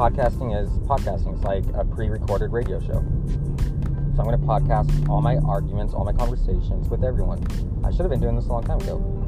podcasting is podcasting. It's like a pre-recorded radio show. So I'm going to podcast all my arguments, all my conversations with everyone. I should have been doing this a long time ago.